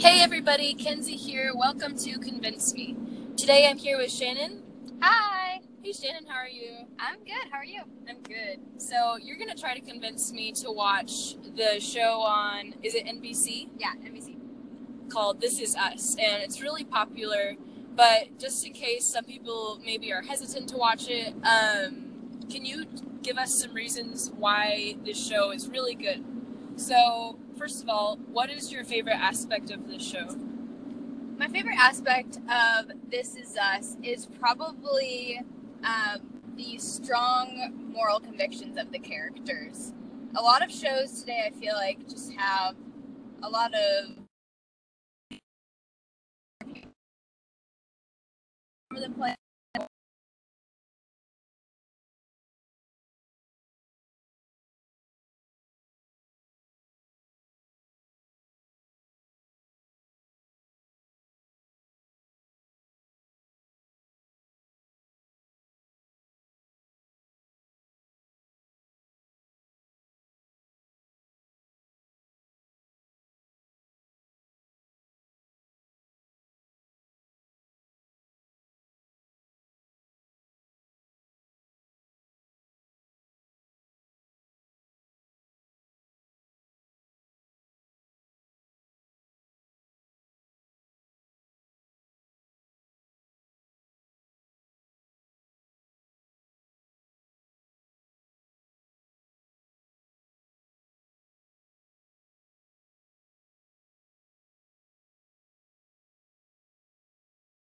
Hey everybody, Kenzie here. Welcome to Convince Me. Today I'm here with Shannon. Hi. Hey Shannon, how are you? I'm good. How are you? I'm good. So you're gonna try to convince me to watch the show on is it NBC Yeah, NBC. called This Is Us, and it's really popular. But just in case some people maybe are hesitant to watch it, um, can you give us some reasons why this show is really good? So first of all, what is your favorite aspect of this show? My favorite aspect of This Is Us is probably um, the strong moral convictions of the characters. A lot of shows today, I feel like, just have a lot of the place.